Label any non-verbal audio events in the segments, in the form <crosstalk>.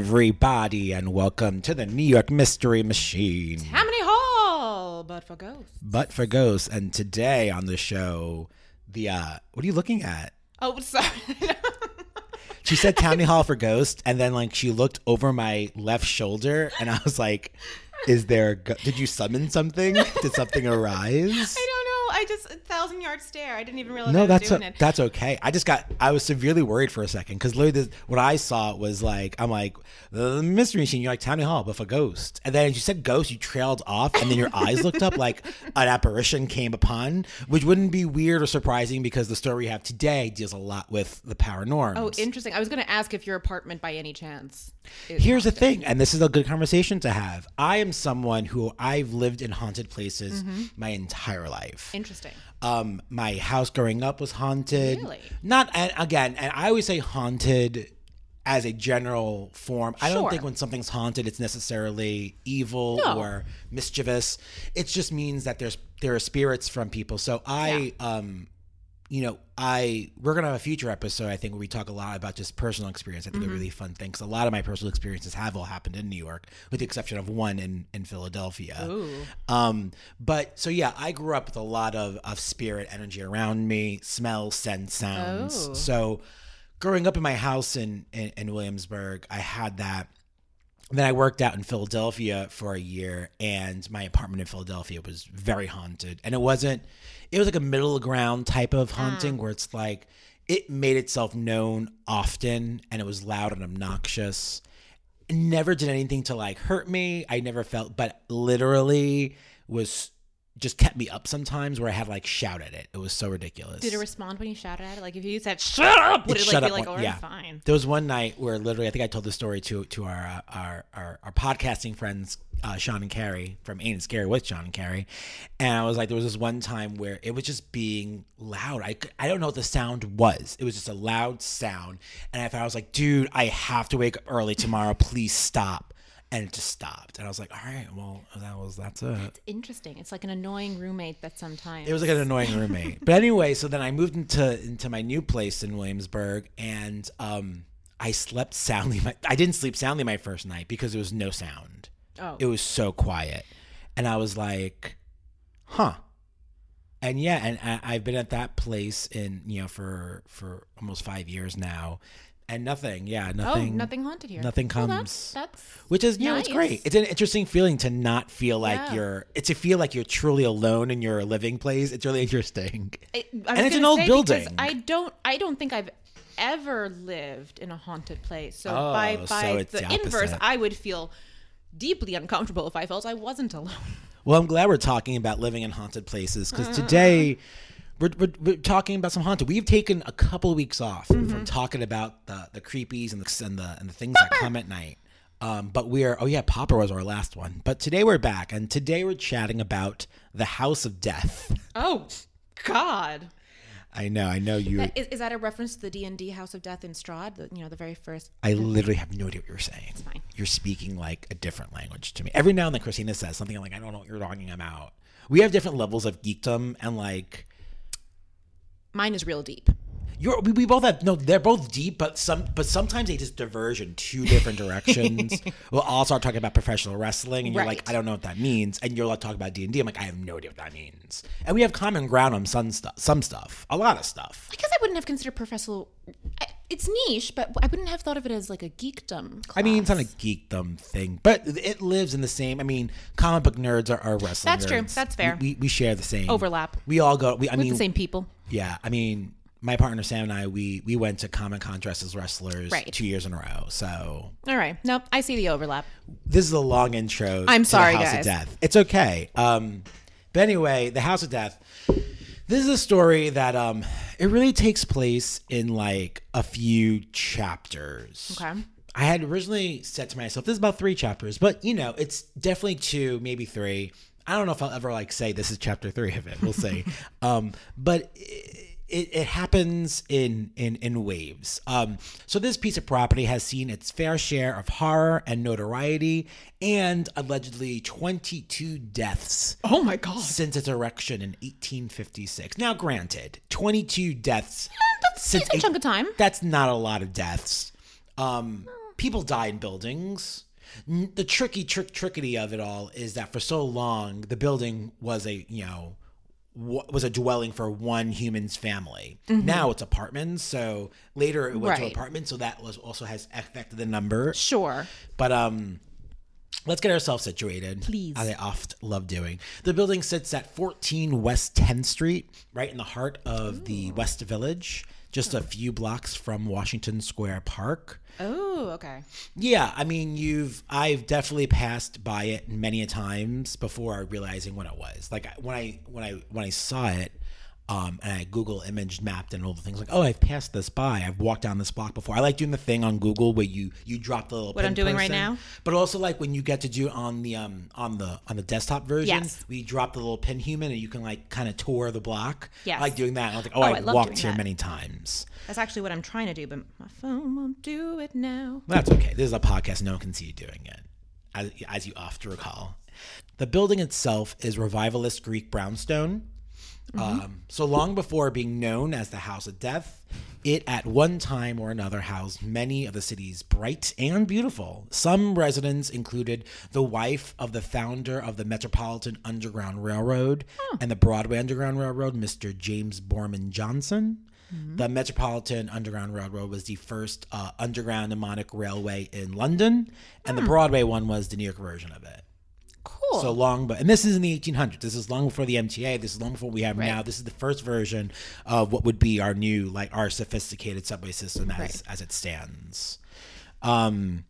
Everybody, and welcome to the New York Mystery Machine. Tammany Hall, but for ghosts. But for ghosts, and today on the show, the uh, what are you looking at? Oh, <laughs> sorry. She said Tammany Hall for ghosts, and then like she looked over my left shoulder, and I was like, "Is there? A go- Did you summon something? Did something arise?" I don't know. I just a yard stare. I didn't even realize I No, was that's it. <laughs> that's okay. I just got I was severely worried for a second because literally this, what I saw was like I'm like the mystery machine. You're like Tammany Hall, but for ghost. And then as you said ghost, you trailed off, and then your eyes looked up like <laughs> an apparition came upon, which wouldn't be weird or surprising because the story we have today deals a lot with the paranormal. oh, interesting. I was going to ask if your apartment, by any chance, is Here's the thing, and this is a good conversation to have. I am someone who I've lived in haunted places Mm-hmm. my entire life. Interesting. Um, my house growing up was haunted. Really? Not and again, and I always say haunted as a general form. I don't Sure. think when something's haunted, it's necessarily evil No. or mischievous. It just means that there's there are spirits from people. So I, um, you know, I we're gonna have a future episode. I think where we talk a lot about just personal experience. I think Mm-hmm. a really fun thing because a lot of my personal experiences have all happened in New York, with the exception of one in in Philadelphia. Ooh. Um, but so yeah, I grew up with a lot of, of spirit energy around me, smells, scents, sounds. Oh. So growing up in my house in, in, in Williamsburg, I had that. And then I worked out in Philadelphia for a year, and my apartment in Philadelphia was very haunted. And it wasn't, it was like a middle ground type of haunting where it's like it made itself known often and it was loud and obnoxious never did anything to like hurt me. I never felt, but literally was just kept me up sometimes where I had like shout at it. It was so ridiculous. Did it respond when you shouted at it? Like if you said "shut up," would It it, like be like, one- "Oh, yeah. fine"? There was one night where literally, I think I told the story to to our uh, our, our our podcasting friends, uh, Sean and Carrie from Ain't It Scary with Sean and Carrie, and I was like, there was this one time where it was just being loud. I I don't know what the sound was. It was just a loud sound, and I thought I was like, dude, I have to wake up early tomorrow. Please stop. And it just stopped, and I was like, "All right, well, that was that's it." It's interesting. It's like an annoying roommate that sometimes It was like an annoying roommate. But anyway, so then I moved into into my new place in Williamsburg, and um, I slept soundly. My, I didn't sleep soundly my first night because there was no sound. Oh. It was so quiet, and I was like, "Huh." And yeah, and I, I've been at that place in you know for for almost five years now, and nothing. Yeah, nothing. oh, nothing. haunted here. nothing Well, comes. that's, that's Which is, you know, it's great. It's an interesting feeling to not feel like Yeah. you're. It's to feel like you're truly alone in your living place. It's really interesting. I- I And it's an old building. I don't. I don't think I've ever lived in a haunted place. So Oh, by so by it's the, the inverse. I would feel deeply uncomfortable if I felt I wasn't alone. Well, I'm glad we're talking about living in haunted places because Mm-hmm. today we're, we're, we're talking about some haunted. We've taken a couple weeks off Mm-hmm. from talking about the the creepies and the and the, and the things that come at night. Um, but we're oh yeah, Popper was our last one. But today we're back, and today we're chatting about the House of Death. Oh God! I know, I know you. Is, is that a reference to the D and D House of Death in Strahd? The, you know, the very first. I literally have no idea what you're saying. It's fine. You're speaking like a different language to me. Every now and then, Christina says something I'm like, I don't know what you're talking about. We have different levels of geekdom, and like, Mine is real deep. you're we, we both have no. They're both deep, but some but sometimes they just diverge in two different directions. <laughs> we'll all start talking about professional wrestling, and you're like, I don't know what that means, and you're like talking about D and D. I'm like, I have no idea what that means. And we have common ground on some stuff, some stuff, a lot of stuff. I guess I wouldn't have considered professional. I- It's niche, but I wouldn't have thought of it as like a geekdom. Class. I mean, it's not a geekdom thing, but it lives in the same. I mean, comic book nerds are, are wrestling. That's true. That's fair. We, we, we share the same Overlap. We all go. We, I with mean, the same people. Yeah. I mean, my partner Sam and I, we we went to Comic Con dressed as wrestlers Right. two years in a row. So All right. Nope. I see the overlap. this is a long intro. I'm to sorry, the House guys. of Death. It's okay. Um, but anyway, the House of Death. This is a story that um, it really takes place in like a few chapters. Okay. I had originally said to myself, this is about three chapters, but you know, it's definitely two, maybe three. I don't know if I'll ever like say this is chapter three of it. We'll see. <laughs> um, but it, it, it happens in in in waves. Um, so this piece of property has seen its fair share of horror and notoriety, and allegedly 22 deaths Oh my god. since its erection in 1856. Now, granted, 22 deaths That's a since decent eight- chunk of time. that's not a lot of deaths. Um, people die in buildings. The tricky trick trickety of it all is that for so long the building was a you know was a dwelling for one human's family. Now it's apartments. So later it went to apartments. So that was also has affected the number. Sure. But um, let's get ourselves situated. Please. As I oft love doing. The building sits at 14 West 10th Street, right in the heart of the West Village, just a few blocks from Washington Square Park. Oh, okay. Yeah, I mean, you've I've definitely passed by it many a times before realizing what it was. Like when I when I when I saw it, um, and I Google image mapped and all the things like, oh, I've passed this by. I've walked down this block before. I like doing the thing on Google where you you drop the little What I'm doing right now? but also like when you get to do on the um on the on the desktop version, Yes. we drop the little pin human and you can like kind of tour the block. Yes. I like doing that. I was like, oh, Oh, I I've walked here that. many times. That's actually what I'm trying to do, but my phone won't do it now. That's okay. This is a podcast. No one can see you doing it, as, as you often recall. The building itself is revivalist Greek brownstone. Um, so long before being known as the House of Death, it at one time or another housed many of the city's bright and beautiful. Some residents included the wife of the founder of the Metropolitan Underground Railroad and the Broadway Underground Railroad, Mr. James Boorman Johnson. The Metropolitan Underground Railroad was the first uh, underground pneumatic railway in London, and the Broadway one was the New York version of it. Cool. So long, but and this is in the 1800s. This is long before the MTA. This is long before what we have now. This is the first version of what would be our new, like our sophisticated subway system as Right. as it stands. Um,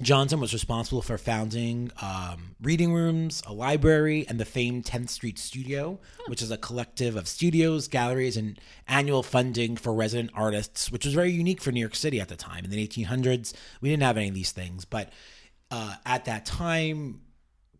Johnson was responsible for founding um, reading rooms, a library, and the famed 10th Street Studio, which is a collective of studios, galleries, and annual funding for resident artists, which was very unique for New York City at the time. In the 1800s, we didn't have any of these things, but uh, at that time,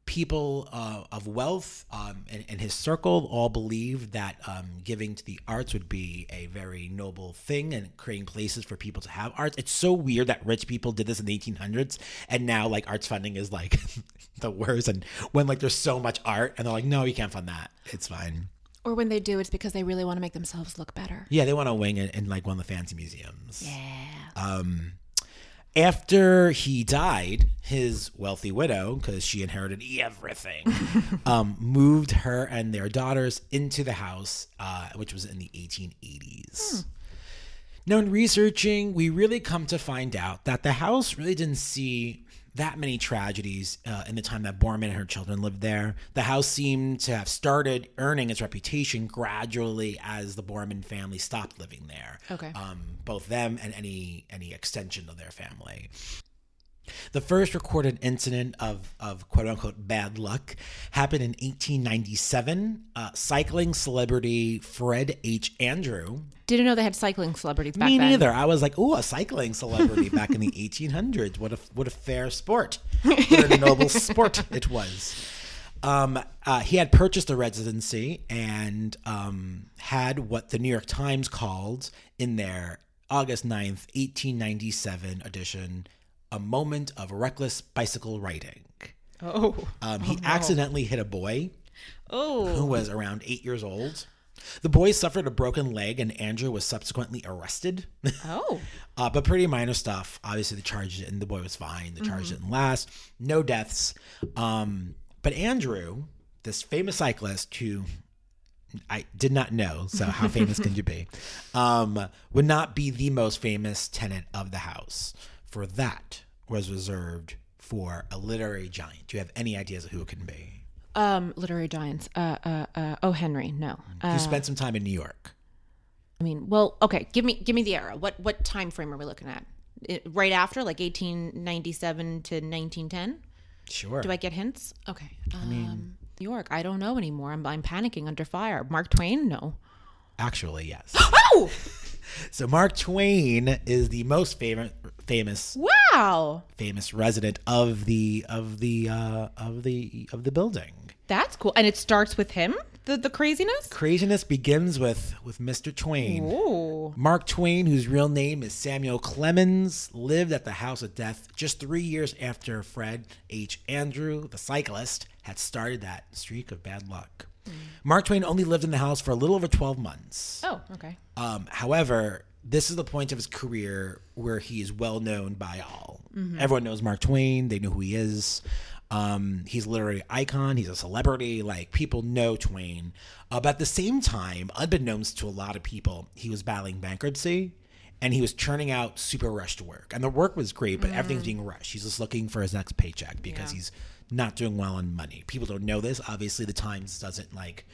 people uh, of wealth um, his circle all believed that um, giving to the arts would be a very noble thing and creating places for people to have arts. It's so weird that rich people did this in the 1800s and now like arts funding is like <laughs> the worst. And when like there's so much art and they're like, no, you can't fund that. It's fine. or when they do, it's because they really want to make themselves look better. Yeah, they want to wing it in like one of the fancy museums. Yeah. After he died, his wealthy widow, because she inherited everything, <laughs> um, moved her and their daughters into the house, uh, which was in the 1880s. Now, in researching, we really come to find out that the house really didn't see that many tragedies uh, in the time that Boorman and her children lived there. The house seemed to have started earning its reputation gradually as the Boorman family stopped living there. Okay. Um, both them and any any extension of their family. The first recorded incident of, of quote unquote bad luck happened in 1897. Uh, cycling celebrity Fred H. Andrew Didn't know they had cycling celebrities back me then. neither. I was like, "Ooh, a cycling celebrity back in the <laughs> 1800s. What a what a fair sport. What a noble sport it was." Um, uh, he had purchased a residency and um, had what the New York Times called in their August 9th, 1897 edition, a moment of reckless bicycle riding. Oh. Um, he accidentally hit a boy who Oh. was around eight years old. The boy suffered a broken leg, and Andrew was subsequently arrested. Oh. <laughs> uh, but pretty minor stuff. Obviously, the charge and the boy was fine. The charge didn't last. No deaths. Um, but Andrew, this famous cyclist who I did not know, so how famous can you be? <laughs> Um, would not be the most famous tenant of the house. For that was reserved for a literary giant. Do you have any ideas of who it can be? Um, literary giants. Uh, uh, uh, oh, Henry. No. Uh, spent some time in New York? I mean, well, okay. Give me, give me the era. What, what time frame are we looking at? It, right after, like 1897 to 1910. Sure. Do I get hints? Okay. Um, New York. I don't know anymore. I'm, I'm panicking under fire. Mark Twain. No. Actually, yes. <gasps> Oh. <laughs> so Mark Twain is the most famous famous Wow. famous resident of the of the uh, of the of the building. That's cool. And it starts with him. The the craziness. Craziness begins with with Mr. Twain. Oh. Mark Twain, whose real name is Samuel Clemens, lived at the House of Death just three years after Fred H. Andrew, the cyclist, had started that streak of bad luck. Mark Twain only lived in the house for a little over 12 months. Oh. Okay. Um, however, this is the point of his career where he is well known by all. Everyone knows Mark Twain. They know who he is. Um, he's literally an icon. He's a celebrity. Like people know Twain. Uh, but at the same time, unbeknownst to a lot of people, he was battling bankruptcy and he was churning out super rushed work. And the work was great, but everything's being rushed. He's just looking for his next paycheck because Yeah. he's not doing well on money. People don't know this. Obviously, the Times doesn't like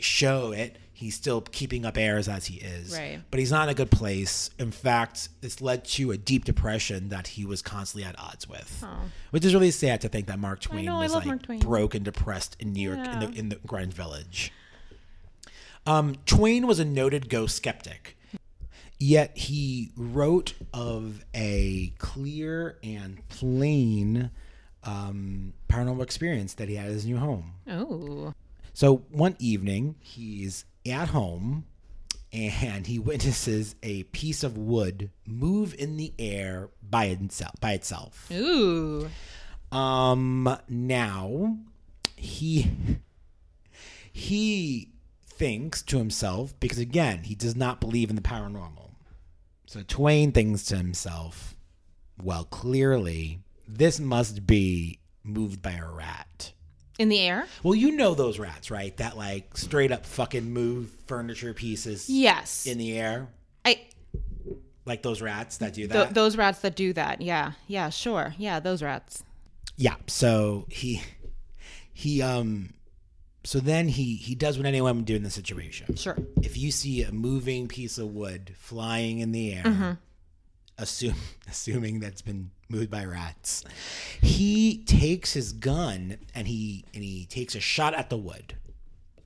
show it. He's still keeping up airs as he is. Right. But he's not in a good place. In fact, it's led to a deep depression that he was constantly at odds with. Which is really sad to think that Mark Twain know, was like Mark Twain. broke and depressed in New York in the in the Greenwich Village. Um, Twain was a noted ghost skeptic. Yet he wrote of a clear and plain um, paranormal experience that he had at his new home. Oh. So one evening, he's at home and he <laughs> witnesses a piece of wood move in the air by itself. By itself. Ooh. Um. Now, he he thinks to himself because again he does not believe in the paranormal. So Twain thinks to himself, "Well, clearly this must be moved by a rat." In the air? Well, you know those rats, right? That like straight up fucking move furniture pieces Yes. in the air, I like those rats that do th- that. those rats that do that. Yeah. Yeah, sure. Yeah, those rats. Yeah. So he he um so then he he does what anyone would do in the situation. Sure. If you see a moving piece of wood flying in the air, Mm-hmm. assume <laughs> assuming that's been moved by rats, he takes his gun and he and he takes a shot at the wood.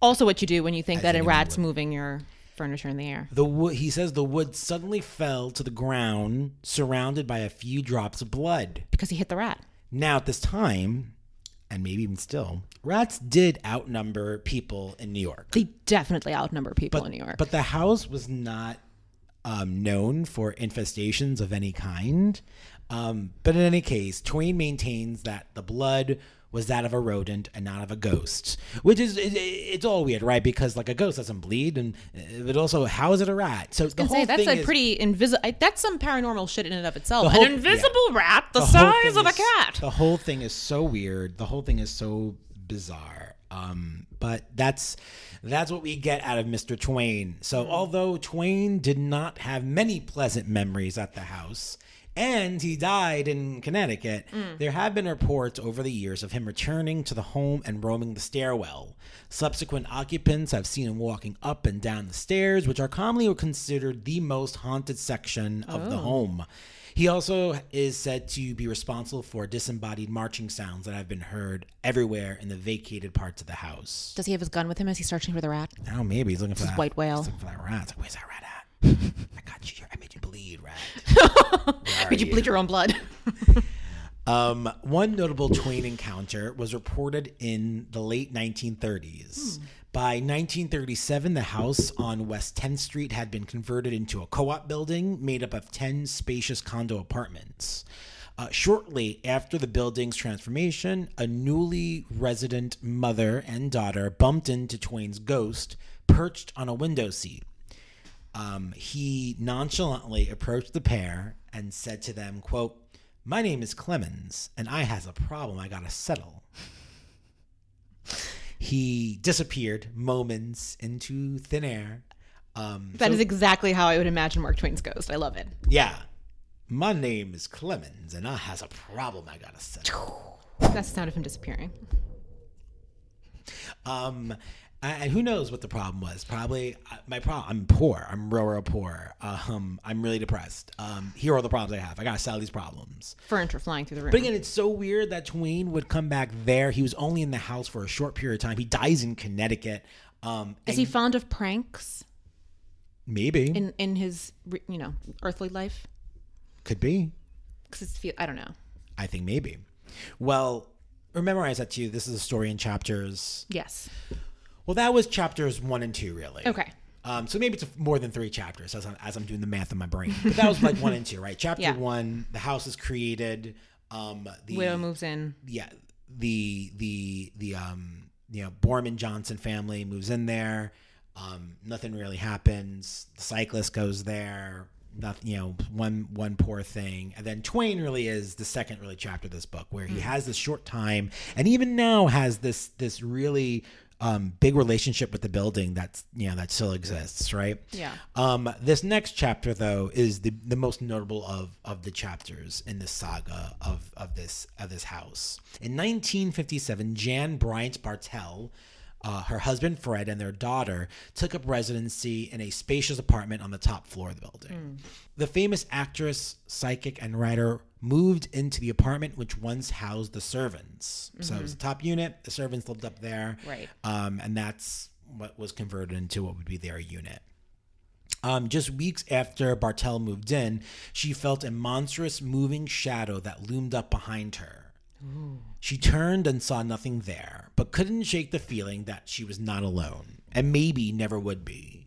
Also what you do when you think that a think it rat's moving your furniture in the air. The wood he says the wood suddenly fell to the ground surrounded by a few drops of blood. Because he hit the rat. Now, at this time, and maybe even still, rats did outnumber people in New York. They definitely outnumber people in New York. But the house was not um, known for infestations of any kind. Um, but in any case, Twain maintains that the blood was that of a rodent and not of a ghost, which is it, it's all weird, right? Because like a ghost doesn't bleed, and uh, but also how is it a rat? So the whole say that's a is, pretty invisible. That's some paranormal shit in and of itself. whole- An invisible rat the, the size of a cat. The whole thing is so weird. The whole thing is so bizarre. Um, but that's that's what we get out of Mr. Twain. So Hmm. although Twain did not have many pleasant memories at the house, and he died in Connecticut, Hmm. there have been reports over the years of him returning to the home and roaming the stairwell. Subsequent occupants have seen him walking up and down the stairs, which are commonly considered the most haunted section of the Oh. home. He also is said to be responsible for disembodied marching sounds that have been heard everywhere in the vacated parts of the house. Does he have his gun with him as he's searching for the rat? Oh, maybe he's looking for that white whale. he's looking for that rat. Like, where's that rat at? I got you. I made you bleed. <laughs> Where are Did you bleed your own blood? <laughs> Um, one notable Twain encounter was reported in the late 1930s. By 1937, the house on West 10th Street had been converted into a co op building made up of 10 spacious condo apartments. Uh, shortly after the building's transformation, a newly resident mother and daughter bumped into Twain's ghost perched on a window seat. Um, he nonchalantly approached the pair and said to them, quote, my name is Clemens, and I has a problem I gotta settle. he disappeared moments into thin air. Um, That so- is exactly how I would imagine Mark Twain's ghost. I love it. yeah. My name is Clemens, and I has a problem I gotta settle. That's the sound of him disappearing. Um, and who knows what the problem was? Probably uh, my problem. I'm poor. I'm real, real poor. Um, I'm really depressed. Um, here are the problems I have. I gotta settle these problems. Furniture flying through the room. But again, it's so weird that Twain would come back there. He was only in the house for a short period of time. He dies in Connecticut. Um, is he fond of pranks maybe in in his you know earthly life? could be. Because it's feel I don't know. I think maybe. Well, remember I said to you, this is a story in chapters. Yes. Well, that was chapters one and two, really. Okay. Um, so maybe it's more than three chapters as I'm, as I'm doing the math in my brain. But that was like <laughs> one and two, right? Chapter Yeah. one, the house is created. Um, the Widow moves in. yeah, the the the um you know Boorman Johnson family moves in there. Um, nothing really happens. The cyclist goes there. nothing, you know, one one poor thing. And then Twain really is the second really chapter of this book where he has this short time and even now has this this really um, big relationship with the building that's you know that still exists, right? Yeah. Um, this next chapter though is the the most notable of of the chapters in the saga of of this of this house. In 1957, Jan Bryant Bartell uh, her husband Fred and their daughter took up residency in a spacious apartment on the top floor of the building. The famous actress, psychic, and writer moved into the apartment which once housed the servants. So it was the top unit, the servants lived up there. Right. Um, and that's what was converted into what would be their unit. Um, just weeks after Bartell moved in, she felt a monstrous moving shadow that loomed up behind her. She turned and saw nothing there, but couldn't shake the feeling that she was not alone, and maybe never would be.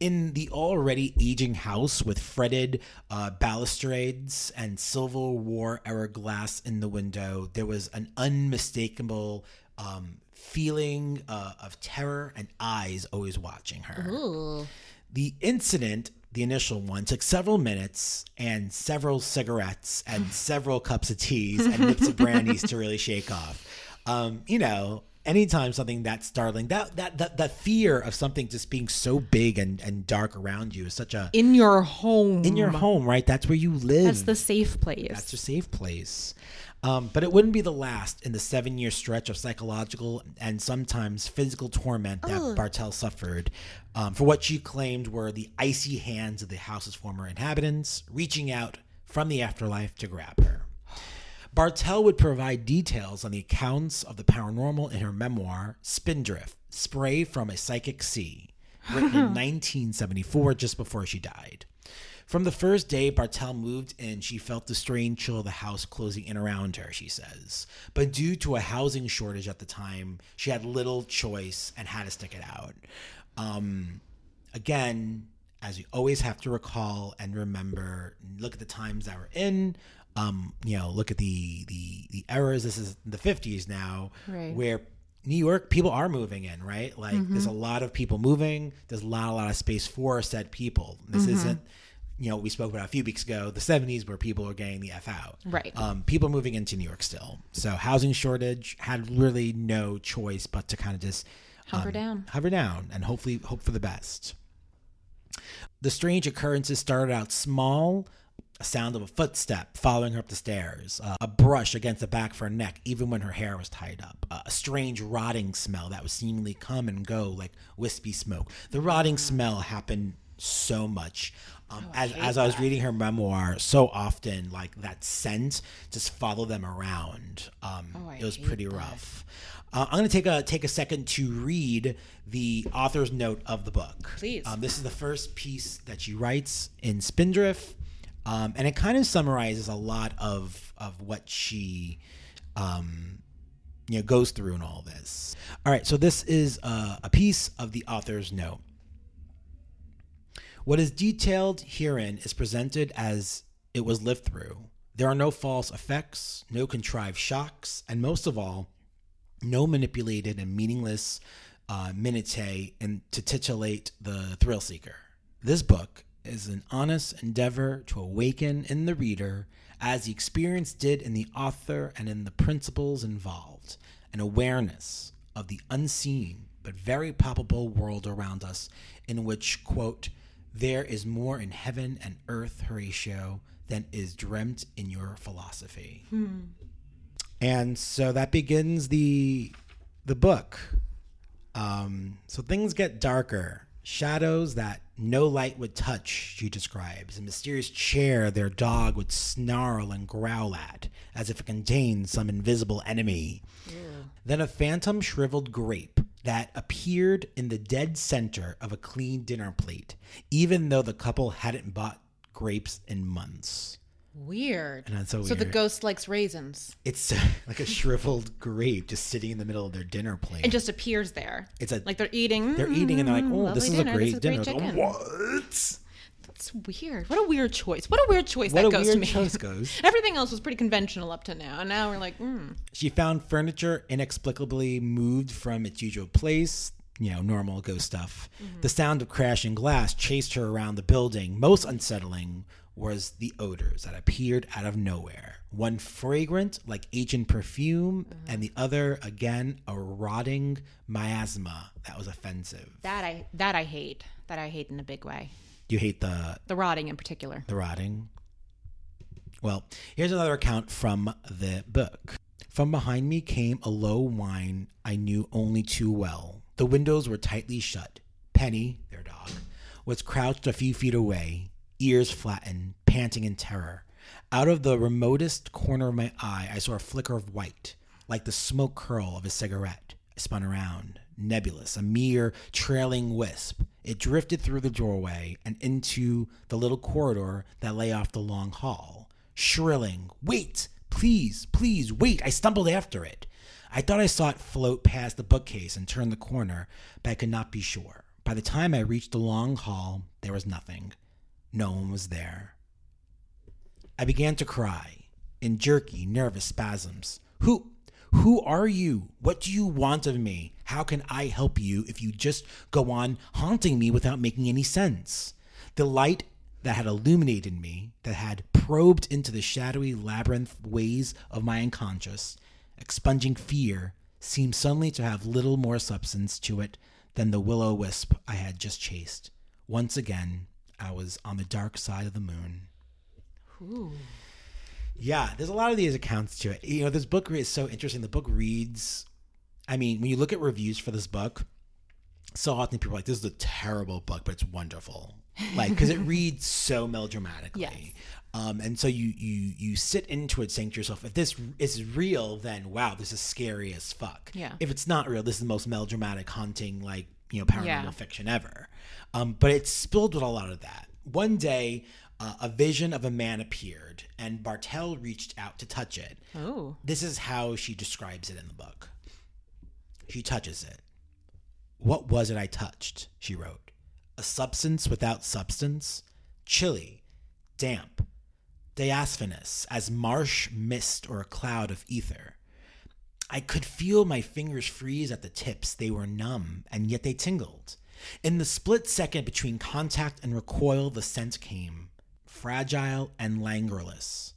In the already aging house with fretted uh, balustrades and Civil War era glass in the window, there was an unmistakable um, feeling uh, of terror and eyes always watching her. Ooh. The incident, the initial one, took several minutes and several cigarettes and <laughs> several cups of teas and nips of brandies to really shake off. Um, you know, anytime something that startling, that that that the fear of something just being so big and and dark around you is such a In your home. in your home, right? That's where you live. That's the safe place. That's your safe place. Um, but it wouldn't be the last in the seven year stretch of psychological and sometimes physical torment that Bartell suffered um, for what she claimed were the icy hands of the house's former inhabitants reaching out from the afterlife to grab her. Bartell would provide details on the accounts of the paranormal in her memoir, Spindrift Spray from a Psychic Sea, written in <laughs> 1974, just before she died. From the first day Bartell moved in, she felt the strange chill of the house closing in around her, she says. But due to a housing shortage at the time, she had little choice and had to stick it out. Um, again, as you always have to recall and remember, look at the times that we're in. Um, you know, look at the the the errors. This is the fifties now, Right. where New York people are moving in, right? Like there's a lot of people moving. There's a lot, a lot of space for said people. This isn't, you know, we spoke about a few weeks ago, the '70s where people are getting the f out. Right. Um, people moving into New York still. So housing shortage had really no choice but to kind of just hover um, down. hover down, and hopefully hope for the best. The strange occurrences started out small, a sound of a footstep following her up the stairs, uh, a brush against the back of her neck, even when her hair was tied up, uh, a strange rotting smell that would seemingly come and go like wispy smoke. The rotting smell happened so much. Um, as, as I was reading her memoir, so often like that scent just followed them around. Um, Oh, it was pretty that. rough. Uh, I'm going to take a take a second to read the author's note of the book. Please. Um, this is the first piece that she writes in Spindrift, um, and it kind of summarizes a lot of of what she, um, you know, goes through in all this. All right, so this is uh, a piece of the author's note. What is detailed herein is presented as it was lived through. There are no false effects, no contrived shocks, and most of all, no manipulated and meaningless uh, and to titillate the thrill seeker. This book is an honest endeavor to awaken in the reader, as the experience did in the author and in the principles involved, an awareness of the unseen but very palpable world around us, in which, quote, there is more in heaven and earth, Horatio, than is dreamt in your philosophy. And so that begins the the book. Um, so things get darker. Shadows that no light would touch, she describes. A mysterious chair their dog would snarl and growl at, as if it contained some invisible enemy. Then a phantom shriveled grape that appeared in the dead center of a clean dinner plate, even though the couple hadn't bought grapes in months. Weird. And that's so So the ghost likes raisins It's <laughs> like a shriveled grape just sitting in the middle of their dinner plate. It just appears there. It's a- like they're eating. They're eating and they're like, "Mm, "Oh, this is a dinner. great This dinner." great It's like, what? That's weird. What a weird choice. What a weird choice What that a goes weird to me. choice <laughs> goes. Everything else was pretty conventional up to now, and now we're like, mm. She found furniture inexplicably moved from its usual place. you know, normal ghost stuff. The sound of crashing glass chased her around the building. Most unsettling was the odors that appeared out of nowhere. One fragrant, like agent perfume, uh-huh. and the other, again, a rotting miasma that was offensive. That I that I hate. That I hate in a big way. You hate the The rotting in particular. the rotting. Well, here's another account from the book. From behind me came a low whine I knew only too well. The windows were tightly shut. Penny, their dog, was crouched a few feet away, ears flattened, panting in terror. Out of the remotest corner of my eye, I saw a flicker of white, like the smoke curl of a cigarette. I spun around, nebulous, a mere trailing wisp. It drifted through the doorway and into the little corridor that lay off the long hall, shrilling, Wait! Please, please, wait! I stumbled after it. I thought I saw it float past the bookcase and turn the corner, but I could not be sure. By the time I reached the long hall, there was nothing. No one was there. I began to cry in jerky, nervous spasms. Who who are you? What do you want of me? How can I help you if you just go on haunting me without making any sense? The light that had illuminated me, that had probed into the shadowy labyrinth ways of my unconscious, expunging fear, seemed suddenly to have little more substance to it than the willow wisp I had just chased. Once again, I was on the dark side of the moon. Ooh. Yeah, there's a lot of these accounts to it. You know, this book is so interesting. The book reads, I mean, when you look at reviews for this book, so often people are like, this is a terrible book, but it's wonderful. Like, because it <laughs> reads so melodramatically. Yes. Um, and so you you you sit into it saying to yourself, if this is real, then wow, this is scary as fuck. Yeah. If it's not real, this is the most melodramatic, haunting, like you know, paranormal Yeah. fiction ever. Um, but it's spilled with a lot of that. One day, uh, a vision of a man appeared, and Bartell reached out to touch it. Oh. This is how she describes it in the book. She touches it. What was it I touched? She wrote. A substance without substance, chilly, damp, diaphanous as marsh mist or a cloud of ether. I could feel my fingers freeze at the tips. They were numb, and yet they tingled. In the split second between contact and recoil, the scent came, fragile and languorless,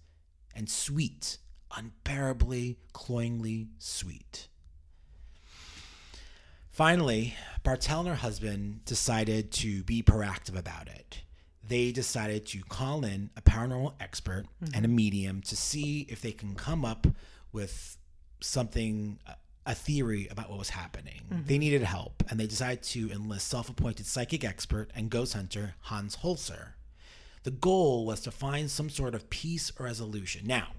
and sweet, unbearably, cloyingly sweet. Finally, Bartell and her husband decided to be proactive about it. They decided to call in a paranormal expert and a mm-hmm. medium to see if they can come up with something, a- theory about what was happening. Mm-hmm. They needed help, and they decided to enlist self appointed psychic expert and ghost hunter Hans Holzer. The goal was to find some sort of peace or resolution. Now,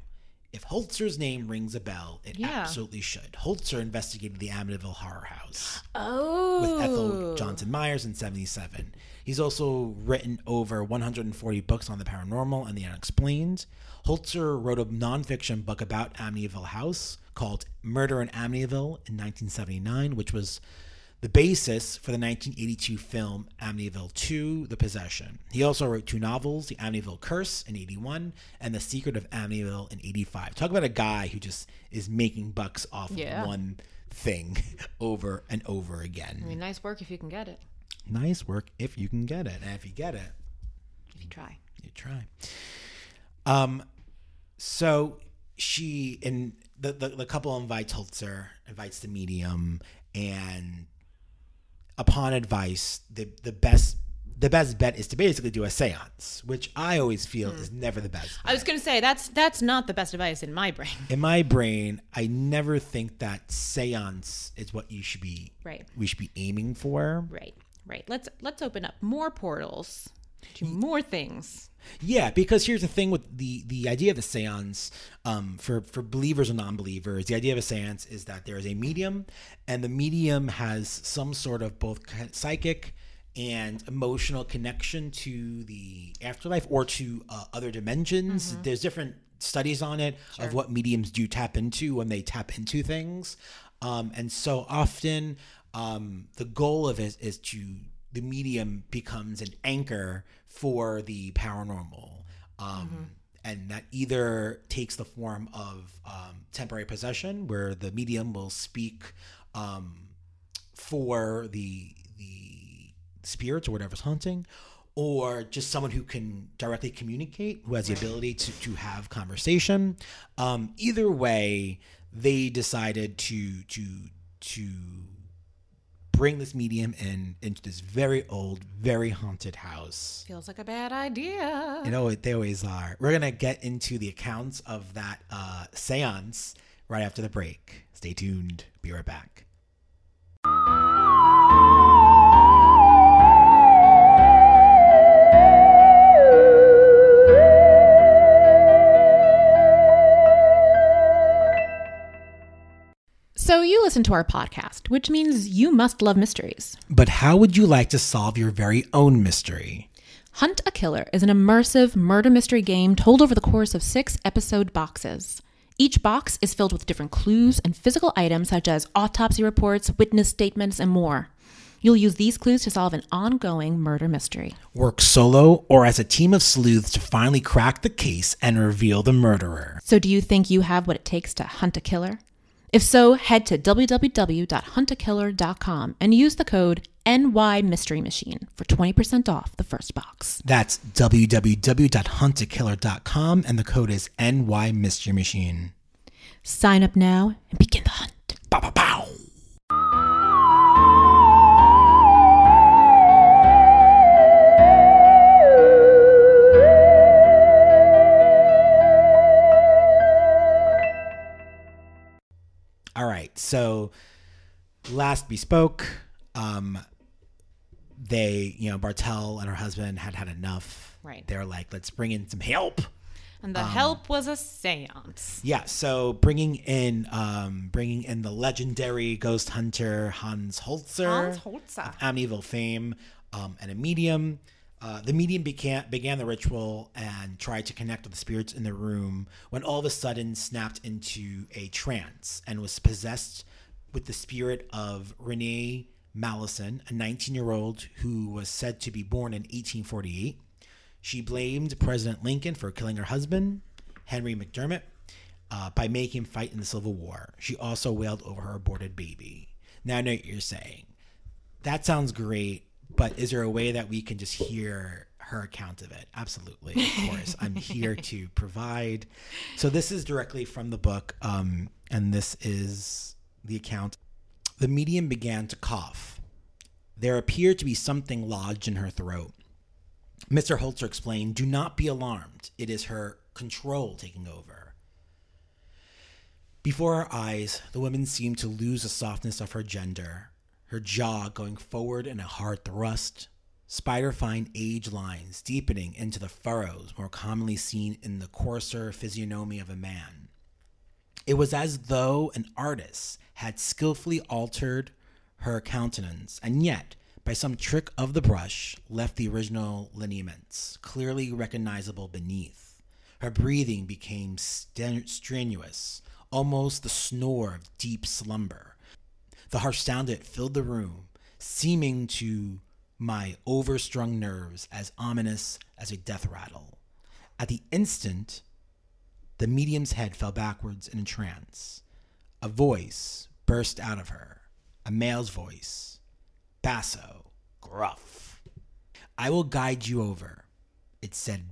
if Holzer's name rings a bell, it Yeah. absolutely should. Holzer investigated the Amityville Horror House Oh. with Ethel oh. Johnson Meyers in 77. He's also written over 140 books on the paranormal and the unexplained. Holzer wrote a nonfiction book about Amityville House called Murder in Amityville in 1979, which was the basis for the 1982 film Amityville 2 The Possession. He also wrote two novels, The Amityville Curse in 81 and The Secret of Amityville in 85. Talk about a guy who just is making bucks off Yeah. of one thing <laughs> over and over again. I mean, nice work if you can get it. Nice work if you can get it. And if you get it, If you try. you try. Um, so she and the, the the couple invites Holzer, invites the medium, and upon advice, the the best the best bet is to basically do a séance, which I always feel hmm. is never the best. I was gonna say that's that's not the best advice in my brain. In my brain, I never think that séance is what you should be Right. we should be aiming for. Right. Right. Let's let's open up more portals to more things. Yeah, because here's the thing with the the idea of the séance, um, for for believers and non-believers, the idea of a séance is that there is a medium, and the medium has some sort of both psychic and emotional connection to the afterlife or to uh, other dimensions. There's different studies on it of what mediums do tap into when they tap into things, um, and so often um, the goal of it is to the medium becomes an anchor for the paranormal. Um, And that either takes the form of um, temporary possession, where the medium will speak um, for the the spirits or whatever's haunting, or just someone who can directly communicate, who has the ability to to have conversation. Um, either way, they decided to to to bring this medium in into this very old, very haunted house. Feels like a bad idea. You know, they always are. We're gonna get into the accounts of that uh, séance right after the break. Stay tuned. Be right back. So you listen to our podcast, which means you must love mysteries. But how would you like to solve your very own mystery? Hunt a Killer is an immersive murder mystery game told over the course of six episode boxes. Each box is filled with different clues and physical items such as autopsy reports, witness statements, and more. You'll use these clues to solve an ongoing murder mystery. Work solo or as a team of sleuths to finally crack the case and reveal the murderer. So, do you think you have what it takes to hunt a killer? If so, head to www.huntakiller.com and use the code NY Mystery Machine for 20% off the first box. That's www.huntakiller.com and the code is NY Mystery Machine. Sign up now and begin the hunt. Bow, bow, bow. All right. So last bespoke, um, they, you know, Bartell and her husband had had enough. Right. They're like, let's bring in some help. And the help was a seance. Yeah, so bringing in um, bringing in the legendary ghost hunter Hans Holzer, Hans Holzer. of Amityville fame, um, and a medium. Uh, the medium began began the ritual and tried to connect with the spirits in the room when all of a sudden snapped into a trance and was possessed with the spirit of Renee Mallison, a 19 year old who was said to be born in 1848. She blamed President Lincoln for killing her husband, Henry McDermott, uh, by making him fight in the Civil War. She also wailed over her aborted baby. Now I know what you're saying. That sounds great, but is there a way that we can just hear her account of it? Absolutely, of course. I'm here to <laughs> provide. So this is directly from the book, um, and this is the account. The medium began to cough. There appeared to be something lodged in her throat. Mr. Holzer explained, Do not be alarmed. It is her control taking over. Before our eyes, the woman seemed to lose the softness of her gender, her jaw going forward in a hard thrust, spider fine age lines deepening into the furrows more commonly seen in the coarser physiognomy of a man. It was as though an artist had skillfully altered her countenance, and yet, by some trick of the brush, left the original lineaments clearly recognizable beneath. Her breathing became strenuous, almost the snore of deep slumber. The harsh sound it filled the room, seeming to my overstrung nerves as ominous as a death rattle. At the instant, the medium's head fell backwards in a trance. A voice burst out of her, a male's voice, basso, gruff. I will guide you over, it said,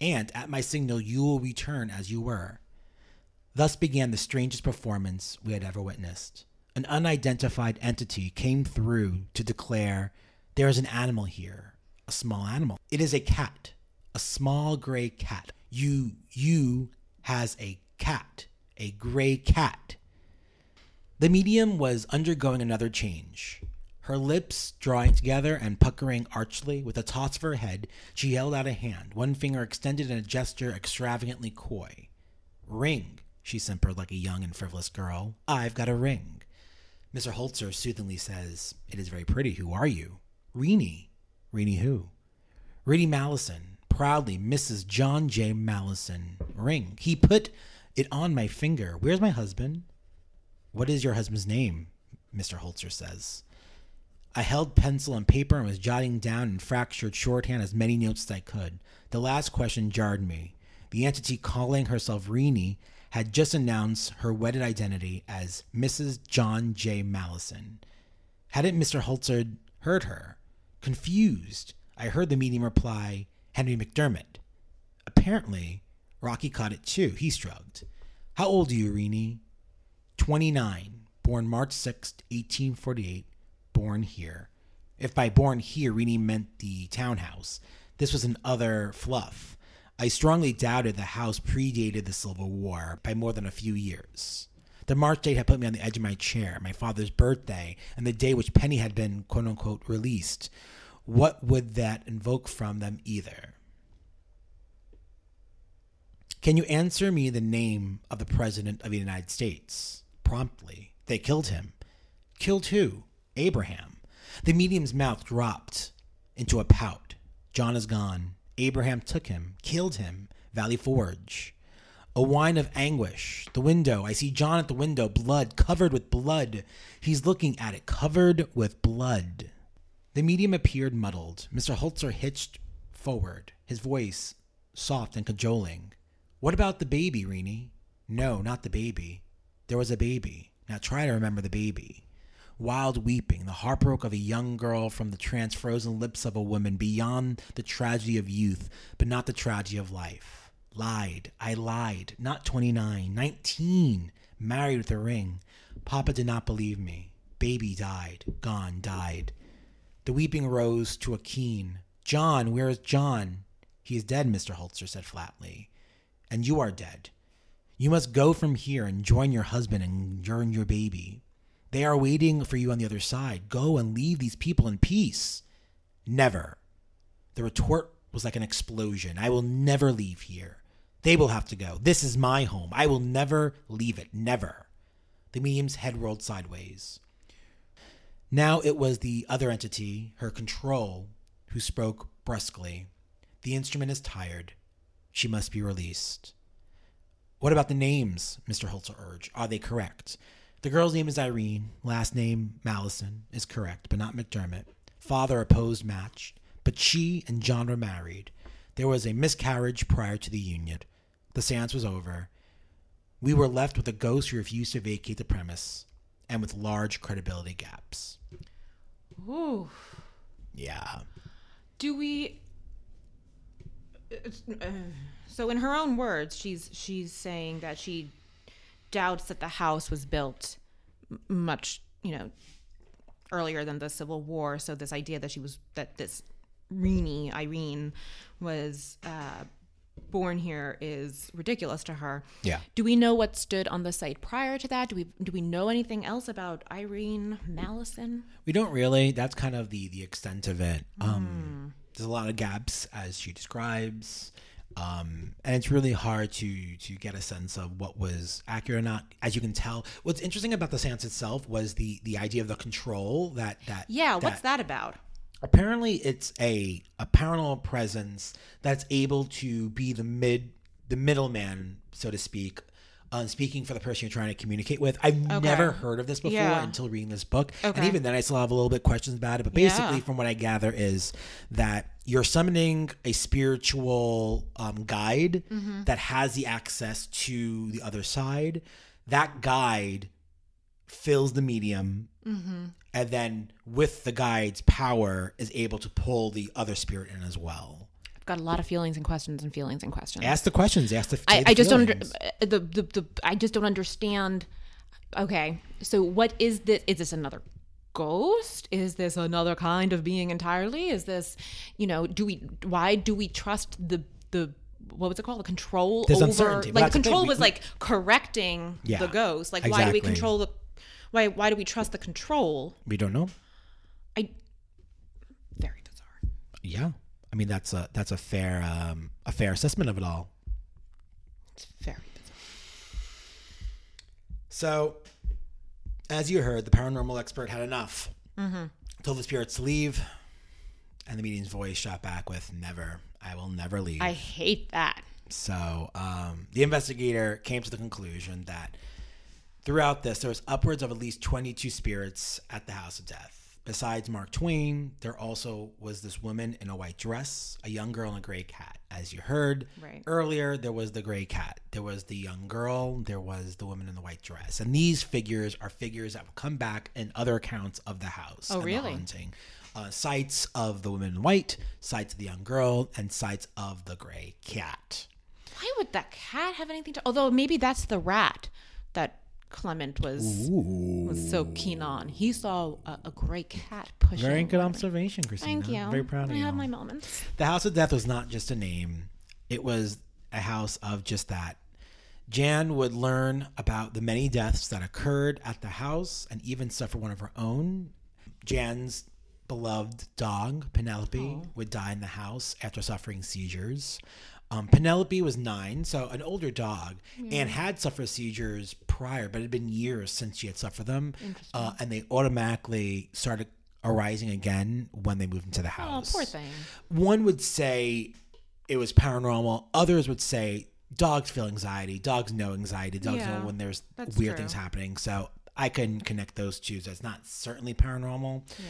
and at my signal you will return as you were. Thus began the strangest performance we had ever witnessed. An unidentified entity came through to declare, There is an animal here, a small animal. It is a cat, a small gray cat. You, you has a cat, a gray cat. The medium was undergoing another change. Her lips drawing together and puckering archly, with a toss of her head, she held out a hand, one finger extended in a gesture extravagantly coy. Ring, she simpered like a young and frivolous girl. I've got a ring. Mr. Holzer soothingly says, It is very pretty. Who are you? Reenie. Reenie who? Reenie Mallison, proudly Mrs. John J. Mallison. Ring. He put it on my finger. Where's my husband? What is your husband's name? Mr. Holzer says. I held pencil and paper and was jotting down in fractured shorthand as many notes as I could. The last question jarred me. The entity calling herself Reenie had just announced her wedded identity as Mrs. John J. Mallison. Hadn't Mr. Holzer heard her? Confused, I heard the medium reply, Henry McDermott. Apparently, Rocky caught it too. He shrugged. How old are you, Renee? 29. Born March 6th, 1848. Born here. If by born here Renee meant the townhouse, this was an other fluff. I strongly doubted the house predated the Civil War by more than a few years. The March date had put me on the edge of my chair, my father's birthday, and the day which Penny had been quote unquote released. What would that invoke from them either? Can you answer me the name of the President of the United States? Promptly. They killed him. Killed who? Abraham. The medium's mouth dropped into a pout. John is gone. Abraham took him, killed him. Valley Forge. A whine of anguish. The window. I see John at the window, blood, covered with blood. He's looking at it, covered with blood. The medium appeared muddled. Mr. Holzer hitched forward, his voice soft and cajoling. What about the baby, Renee? No, not the baby. There was a baby. Now try to remember the baby. Wild weeping, the heartbreak of a young girl from the transfrozen lips of a woman beyond the tragedy of youth, but not the tragedy of life. Lied. I lied. Not 29, 19. Married with a ring. Papa did not believe me. Baby died. Gone, died. The weeping rose to a keen. John, where is John? He is dead, Mr. Holzer said flatly. And you are dead. You must go from here and join your husband and join your baby. They are waiting for you on the other side. Go and leave these people in peace. Never. The retort was like an explosion. I will never leave here. They will have to go. This is my home. I will never leave it. Never. The medium's head rolled sideways. Now it was the other entity, her control, who spoke brusquely. The instrument is tired. She must be released. What about the names? Mr. Holzer urged. Are they correct? The girl's name is Irene. Last name, Mallison, is correct, but not McDermott. Father opposed match, but she and John were married. There was a miscarriage prior to the union. The seance was over. We were left with a ghost who refused to vacate the premise and with large credibility gaps. Ooh. Yeah. Do we? Uh, so, in her own words, she's she's saying that she doubts that the house was built much, you know, earlier than the Civil War. So, this idea that she was that this Renee Irene was uh, born here is ridiculous to her. Yeah. Do we know what stood on the site prior to that? Do we do we know anything else about Irene Mallison? We don't really. That's kind of the the extent of it. Um, There's a lot of gaps as she describes, um, and it's really hard to to get a sense of what was accurate or not. As you can tell, what's interesting about the seance itself was the the idea of the control that that Yeah, what's that about? apparently it's a a paranormal presence that's able to be the mid the middleman so to speak uh, speaking for the person you're trying to communicate with i've never heard of this before Yeah. until reading this book and even then i still have a little bit questions about it but basically Yeah. from what i gather is that you're summoning a spiritual um, guide Mm-hmm. that has the access to the other side that guide fills the medium Mm-hmm. and then with the guide's power is able to pull the other spirit in as well got a lot of feelings and questions and feelings and questions. ask the questions ask the I, the I just don't under, uh, the, the the I just don't understand. Okay, so what is this? Is this another ghost? Is this another kind of being entirely? Is this, you know, do we? Why do we trust the the what was it called? The control There's over uncertainty. like Well, the that's the thing. control We- was like correcting Yeah, the ghost. Like why do we control the? Why why do we trust the control? we don't know I very bizarre. yeah i mean that's a that's a fair um a fair assessment of it all It's very bizarre. so as you heard the paranormal expert had enough Mm-hmm. told the spirits to leave and the medium's voice shot back with never i will never leave I hate that. So um, the investigator came to the conclusion that throughout this, there was upwards of at least 22 spirits at the house of death. Besides Mark Twain, there also was this woman in a white dress, a young girl, and a gray cat. As you heard Right. earlier, there was the gray cat, there was the young girl, there was the woman in the white dress. And these figures are figures that will come back in other accounts of the house. Oh, really? haunting. Uh, sites of the woman in white, sites of the young girl, and sites of the gray cat. Why would that cat have anything to? Although maybe that's the rat that Clemens was was so keen on. He saw a, a gray cat pushing. Very good observation, Christina. Thank you. Very proud of I you. have my moments. The House of Death was not just a name, it was a house of just that. Jan would learn about the many deaths that occurred at the house and even suffer one of her own. Jan's beloved dog, Penelope, oh. would die in the house after suffering seizures. Um, Penelope was nine, so an older dog, and had suffered seizures prior, but it had been years since she had suffered them. Uh, and they automatically started arising again when they moved into the Oh, house poor thing. one would say it was paranormal. Others would say dogs feel anxiety. Dogs know anxiety. Dogs Yeah, know when there's weird true. things happening. So I can connect those two. So it's not certainly paranormal. Yeah.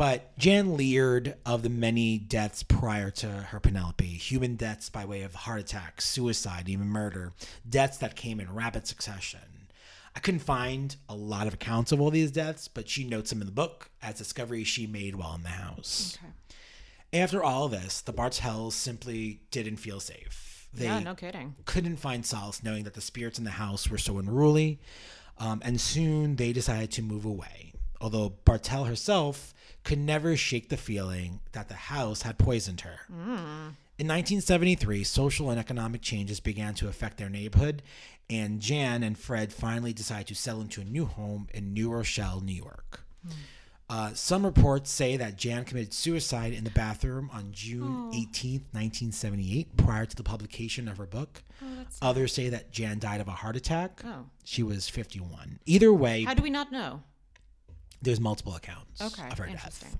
But Jan leered of the many deaths prior to her Penelope human deaths by way of heart attack, suicide, even murder, deaths that came in rapid succession. I couldn't find a lot of accounts of all these deaths, but she notes them in the book as discoveries she made while in the house. Okay. After all this, the Bartells simply didn't feel safe. They yeah. No kidding. couldn't find solace knowing that the spirits in the house were so unruly, um, and soon they decided to move away. Although Bartell herself could never shake the feeling that the house had poisoned her. In 1973, social and economic changes began to affect their neighborhood, and Jan and Fred finally decided to settle into a new home in New Rochelle, New York. Uh, some reports say that Jan committed suicide in the bathroom on June 18th, 1978, prior to the publication of her book. Others say that Jan died of a heart attack. Oh. She was 51. Either way, How do we not know? There's multiple accounts Okay. of her death.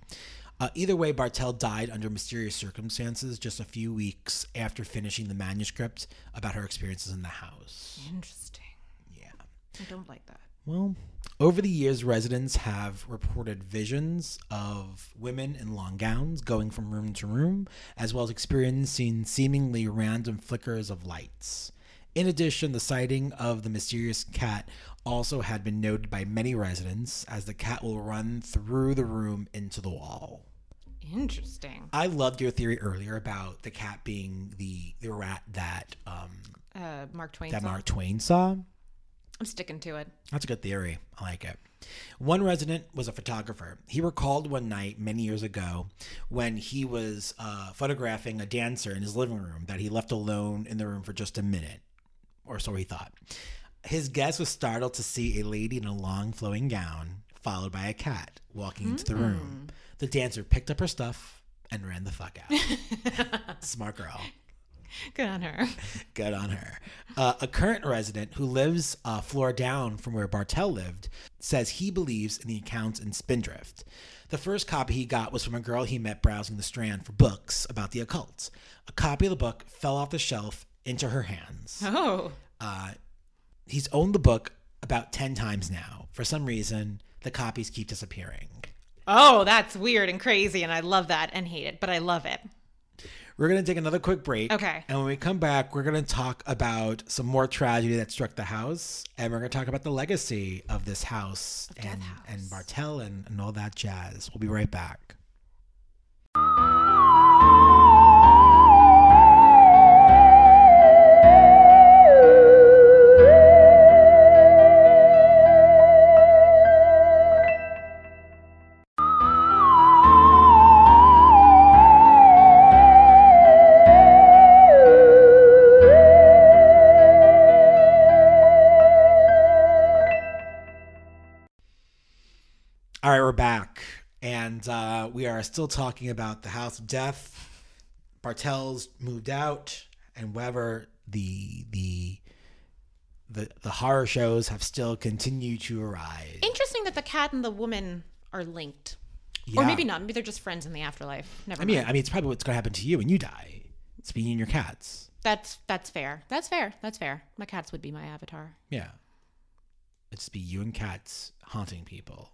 Uh, either way, Bartell died under mysterious circumstances just a few weeks after finishing the manuscript about her experiences in the house. Interesting. Yeah. I don't like that. Well, over the years, residents have reported visions of women in long gowns going from room to room, as well as experiencing seemingly random flickers of lights. In addition, the sighting of the mysterious cat also had been noted by many residents, as the cat will run through the room into the wall. Interesting. I loved your theory earlier about the cat being the the rat that um, Uh, Mark Twain. that song. Mark Twain saw. I'm sticking to it. That's a good theory. I like it. One resident was a photographer. He recalled one night many years ago when he was uh, photographing a dancer in his living room that he left alone in the room for just a minute, or so he thought. His guest was startled to see a lady in a long flowing gown, followed by a cat, walking into the room. The dancer picked up her stuff and ran the fuck out. <laughs> Smart girl. Good on her. Good on her. Uh, a current resident who lives a floor down from where Bartell lived says he believes in the accounts in Spindrift. The first copy he got was from a girl he met browsing the Strand for books about the occult. A copy of the book fell off the shelf into her hands. Oh. Uh, he's owned the book about 10 times now. For some reason, the copies keep disappearing. Oh, that's weird and crazy, and I love that and hate it, but I love it. We're going to take another quick break. Okay. And when we come back, we're going to talk about some more tragedy that struck the house. And we're going to talk about the legacy of this house Death and, House. and Bartell and, and all that jazz. We'll be right back. All right, we're back. And uh, we are still talking about the House of Death. Bartell's moved out, and Weber, the the the the horror shows have still continued to arise. Interesting that the cat and the woman are linked. Yeah. Or maybe not. Maybe they're just friends in the afterlife. Never I mean, mind. I mean, it's probably what's going to happen to you when you die. It's being your cats. That's that's fair. That's fair. That's fair. My cats would be my avatar. Yeah. It'd just be you and cats haunting people.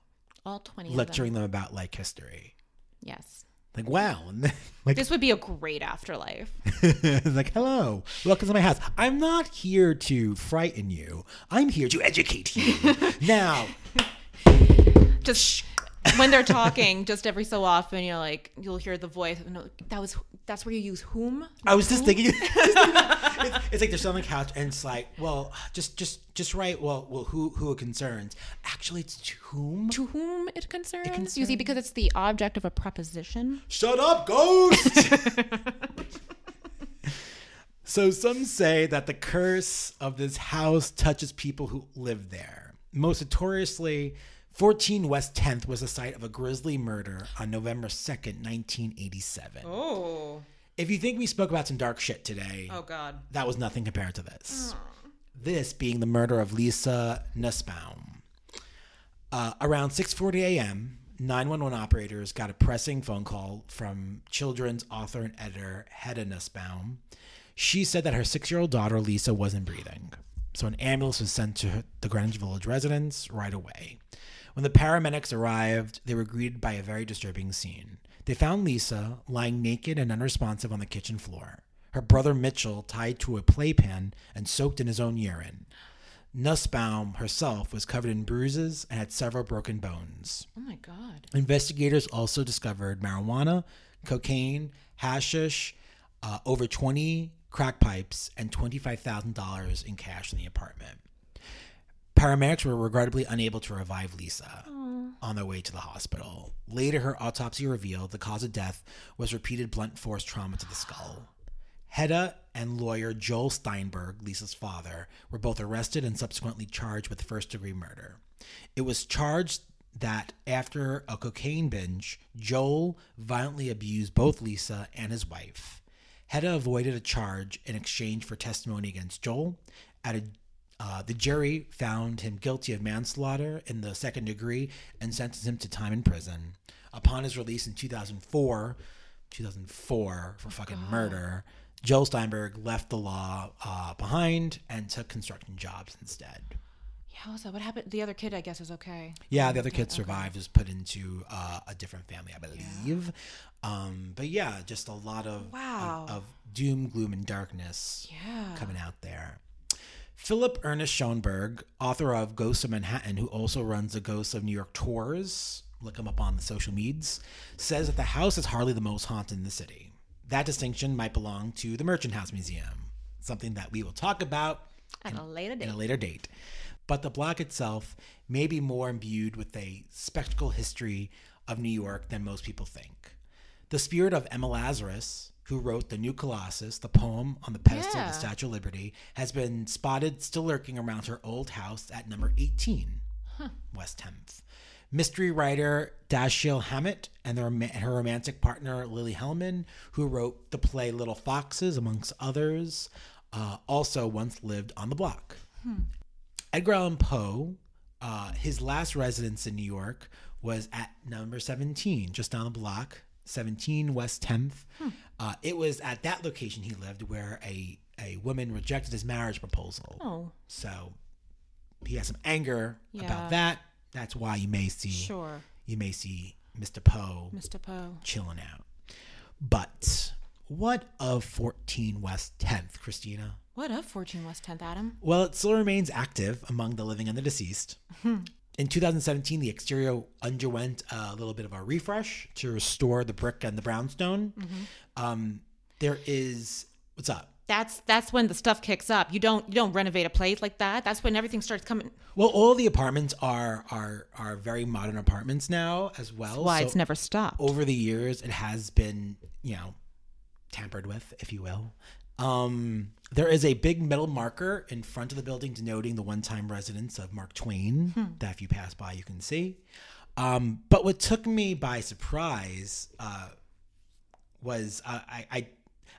All 20 of lecturing them. them about like history. Yes. Like wow, <laughs> like This would be a great afterlife. <laughs> like hello, welcome to my house. I'm not here to frighten you. I'm here to educate you. <laughs> now, Just when they're talking, just every so often, you're like, you'll hear the voice. No, that was that's where you use whom. I was just thinking. It's, it's like they're sitting on the couch, and it's like, well, just just just right. Well, well, who who it concerns? Actually, it's to whom. To whom it concerns. You see, because it's the object of a preposition. Shut up, ghost! <laughs> so some say that the curse of this house touches people who live there. Most notoriously, 14 West 10th was the site of a grisly murder on November 2nd, 1987. Oh. If you think we spoke about some dark shit today, Oh God. that was nothing compared to this. This being the murder of Lisa Nussbaum. Uh, around 6:40 a.m., 911 operators got a pressing phone call from children's author and editor Hedda Nussbaum. She said that her six-year-old daughter Lisa wasn't breathing, so an ambulance was sent to the Greenwich Village residence right away. When the paramedics arrived, they were greeted by a very disturbing scene. They found Lisa lying naked and unresponsive on the kitchen floor. Her brother Mitchell tied to a playpen and soaked in his own urine. Nussbaum herself was covered in bruises and had several broken bones. Oh my God. Investigators also discovered marijuana, cocaine, hashish, uh, over 20 crack pipes, and $25,000 in cash in the apartment. Paramedics were regrettably unable to revive Lisa on their way to the hospital. Later, her autopsy revealed the cause of death was repeated blunt force trauma to the skull. Hedda and lawyer Joel Steinberg, Lisa's father, were both arrested and subsequently charged with first degree murder. It was charged that after a cocaine binge, Joel violently abused both Lisa and his wife. Hedda avoided a charge in exchange for testimony against Joel. At a, uh, the jury found him guilty of manslaughter in the second degree and sentenced him to time in prison. Upon his release in 2004, 2004 for fucking murder, Joel Steinberg left the law uh, behind and took construction jobs instead. Yeah, was that? What happened? The other kid, I guess, is okay. Yeah, the other kid survived, was put into uh, a different family, I believe. Um, but yeah, just a lot of, Wow. of, of doom, gloom, and darkness Yeah. coming out there. Philip Ernest Schoenberg, author of Ghosts of Manhattan, who also runs the Ghosts of New York tours, look him up on the social medias, says that the house is hardly the most haunted in the city. That distinction might belong to the Merchant House Museum, something that we will talk about At a later in date. a later date. But the block itself may be more imbued with a spectacle history of New York than most people think. The spirit of Emma Lazarus, who wrote The New Colossus, the poem on the pedestal of the Statue of Liberty, has been spotted still lurking around her old house at number 18, West 10th. Mystery writer Dashiell Hammett and, her romantic partner Lily Hellman, who wrote the play Little Foxes, amongst others, uh, also once lived on the block. Edgar Allan Poe, uh, his last residence in New York was at number 17, just down the block, 17 West 10th. Uh, it was at that location he lived where a, a woman rejected his marriage proposal. Oh, So he has some anger Yeah. about that. That's why you may see sure. you may see Mr. Poe Mr. Poe. chilling out. But what of 14 West 10th, Christina? What of Fortune West 10th, Adam? Well, it still remains active among the living and the deceased. In 2017, the exterior underwent a little bit of a refresh to restore the brick and the brownstone. Um, there is what's up? That's that's when the stuff kicks up. You don't you don't renovate a place like that. That's when everything starts coming. Well, all the apartments are are are very modern apartments now as well. Why So it's never stopped. over the years, it has been you know tampered with, if you will. Um, there is a big metal marker in front of the building denoting the one-time residence of Mark Twain that if you pass by you can see. Um, but what took me by surprise uh, was uh, I, I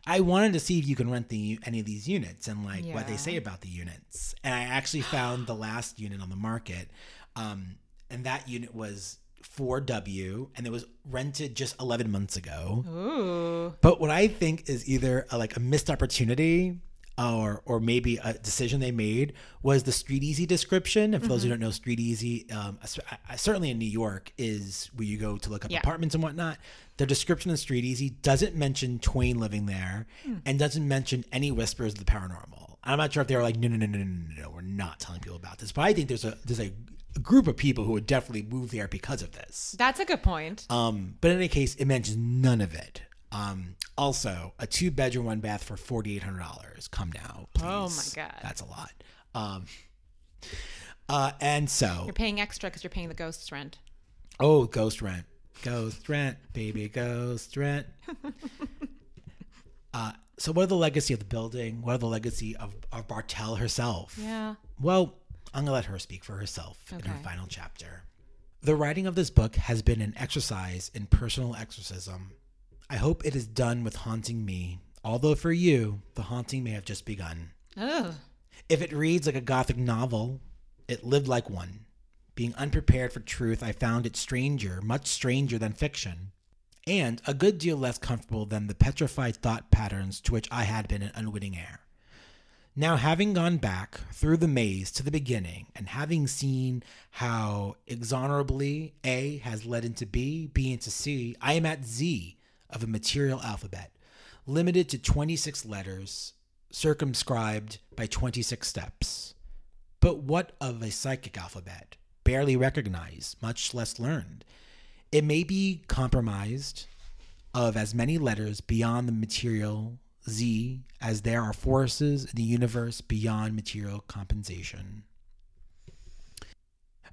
I wanted to see if you can rent the any of these units and like what they say about the units. And I actually found the last unit on the market, um, and that unit was 4W, and it was rented just 11 months ago. Ooh. But what I think is either a, like a missed opportunity or or maybe a decision they made was the Street Easy description. And for those who mm-hmm. don't know, Street Easy, um, I- I- certainly in New York, is where you go to look up Yeah. apartments and whatnot. The description of Street Easy doesn't mention Twain living there, hmm. and doesn't mention any whispers of the paranormal. I'm not sure if they were like, no, no, no, no, no, no, no, we're not telling people about this. But I think there's a there's a group of people who would definitely move there because of this. That's a good point. Um, but in any case, it mentions none of it. Um, also, a two bedroom, one bath for forty eight hundred dollars. Come now, please. Oh my God. that's a lot. Um, uh, and so, You're paying extra because you're paying the ghost's rent. oh, ghost rent, ghost rent, baby, ghost rent. <laughs> uh, so, what are the legacy of the building? What are the legacy of, of Bartell herself? Yeah. Well, I'm going to let her speak for herself in her final chapter. The writing of this book has been an exercise in personal exorcism. I hope it is done with haunting me, although for you, the haunting may have just begun. Ugh. If it reads like a gothic novel, it lived like one. Being unprepared for truth, I found it stranger, much stranger than fiction, and a good deal less comfortable than the petrified thought patterns to which I had been an unwitting heir. Now, having gone back through the maze to the beginning and having seen how exonerably A has led into B, B into C, I am at Z of a material alphabet, limited to 26 letters, circumscribed by 26 steps. But what of a psychic alphabet? Barely recognized, much less learned. It may be compromised of as many letters beyond the material Z as there are forces in the universe beyond material compensation.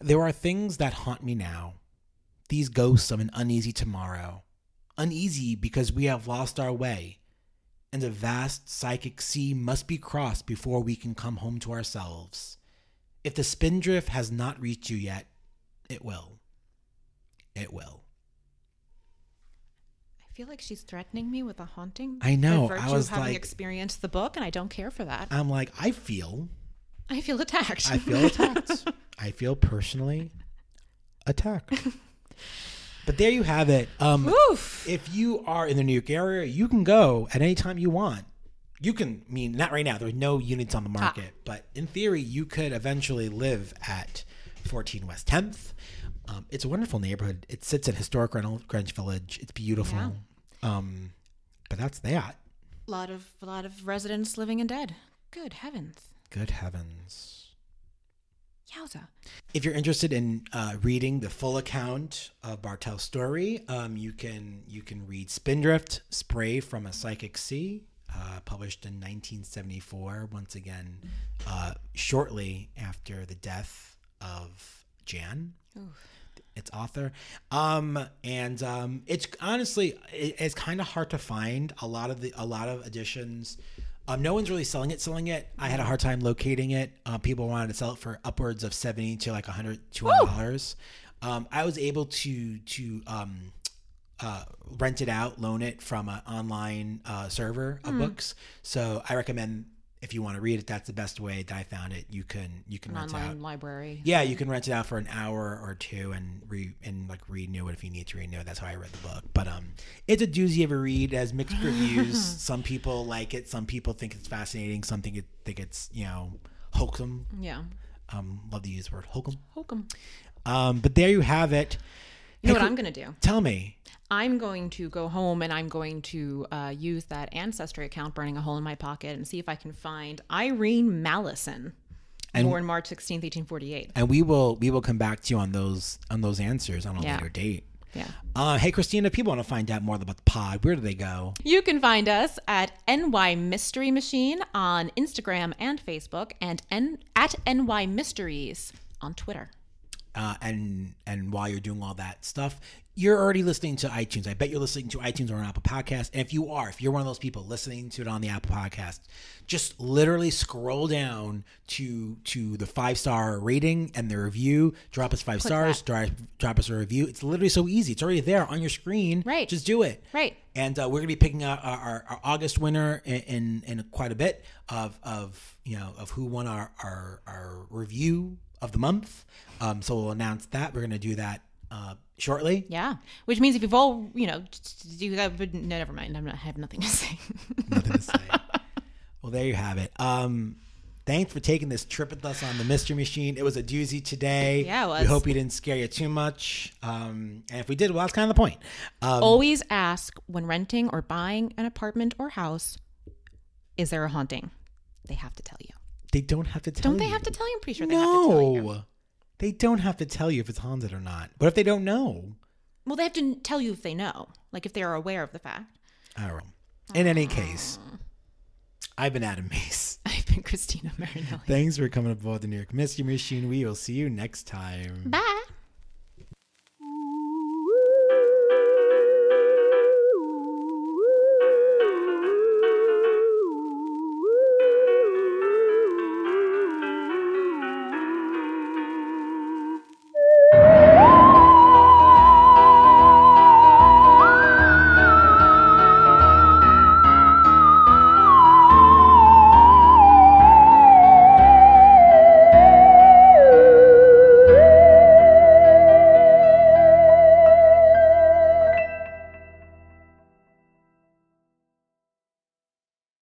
There are things that haunt me now, these ghosts of an uneasy tomorrow. Uneasy because we have lost our way, and a vast psychic sea must be crossed before we can come home to ourselves. If the spindrift has not reached you yet, it will. It will. I feel like she's threatening me with a haunting. I know, I was having like- experienced the book, and I don't care for that. I'm like, I feel I feel attacked. I feel attacked. <laughs> I feel personally attacked. <laughs> But there you have it. Um, if you are in the New York area, you can go at any time you want. You can, I mean, not right now. There's no units on the market, but in theory, you could eventually live at 14 West 10th. Um, it's a wonderful neighborhood. It sits in historic Greenwich Greenwich Village. It's beautiful. Um, but that's that. A lot of a lot of residents living and dead. Good heavens. Good heavens. Yowza. If you're interested in uh, reading the full account of Bartell's story, um, you can you can read Spindrift: Spray from a Psychic Sea, uh, published in 1974. Once again, uh, shortly after the death of Jan, its author. Um, and um, it's honestly it, it's kind of hard to find a lot of the a lot of editions. Um, no one's really selling it. Selling it, I had a hard time locating it. Uh, people wanted to sell it for upwards of seventy to like 100 200 dollars. Um, I was able to to um, uh, rent it out, loan it from an online uh, server of books. So I recommend if you want to read it, that's the best way that I found it. You can you can An rent it out. online library. Yeah, you can rent it out for an hour or two and re and like renew it if you need to renew it. That's how I read the book. But um, it's a doozy of a read. It has mixed reviews. <laughs> some people like it. Some people think it's fascinating. Some think it think it's you know hokum. Yeah. Um, love to use the word hokum. Hokum. Um, but there you have it. You know Hey, what I'm gonna do? Tell me. I'm going to go home and I'm going to uh, use that ancestry account, burning a hole in my pocket, and see if I can find Irene Mallison, And- born March 16th, 1848. And we will we will come back to you on those on those answers on a Yeah. later date. Yeah. Uh, hey Christina, if people want to find out more about the pod, where do they go? You can find us at NY Mystery Machine on Instagram and Facebook, and N- at NY Mysteries on Twitter. Uh, and and while you're doing all that stuff, you're already listening to iTunes. I bet you're listening to iTunes or an Apple Podcast. And if you are, if you're one of those people listening to it on the Apple Podcast, just literally scroll down to to the five star rating and the review. Drop us five stars. Drop, drop us a review. It's literally so easy. It's already there on your screen. Right. Just do it. Right. And uh, we're gonna be picking out our, our, our August winner in, in in quite a bit of of you know of who won our our, our review of the month. Um, so we'll announce that. We're gonna do that uh, shortly. Yeah. Which means if you've all, you know, you got, but no, never mind. I'm not, I have nothing to say. Nothing to say. <laughs> Well, there you have it. Um, thanks for taking this trip with us on the Mystery Machine. It was a doozy today. Yeah, it was. We hope we didn't scare you too much. Um, and if we did, well, that's kind of the point. Um, Always ask when renting or buying an apartment or house, is there a haunting? They have to tell you. They don't have to tell Don't they you. have to tell you? I'm pretty sure they have to tell you. No, they don't have to tell you if it's haunted or not. But if they don't know? Well, they have to tell you if they know, like if they are aware of the fact. I don't know. In any case, I've been Adam Mace. <laughs> I've been Christina Marinelli. Thanks for coming aboard the New York Mystery Machine. We will see you next time. Bye.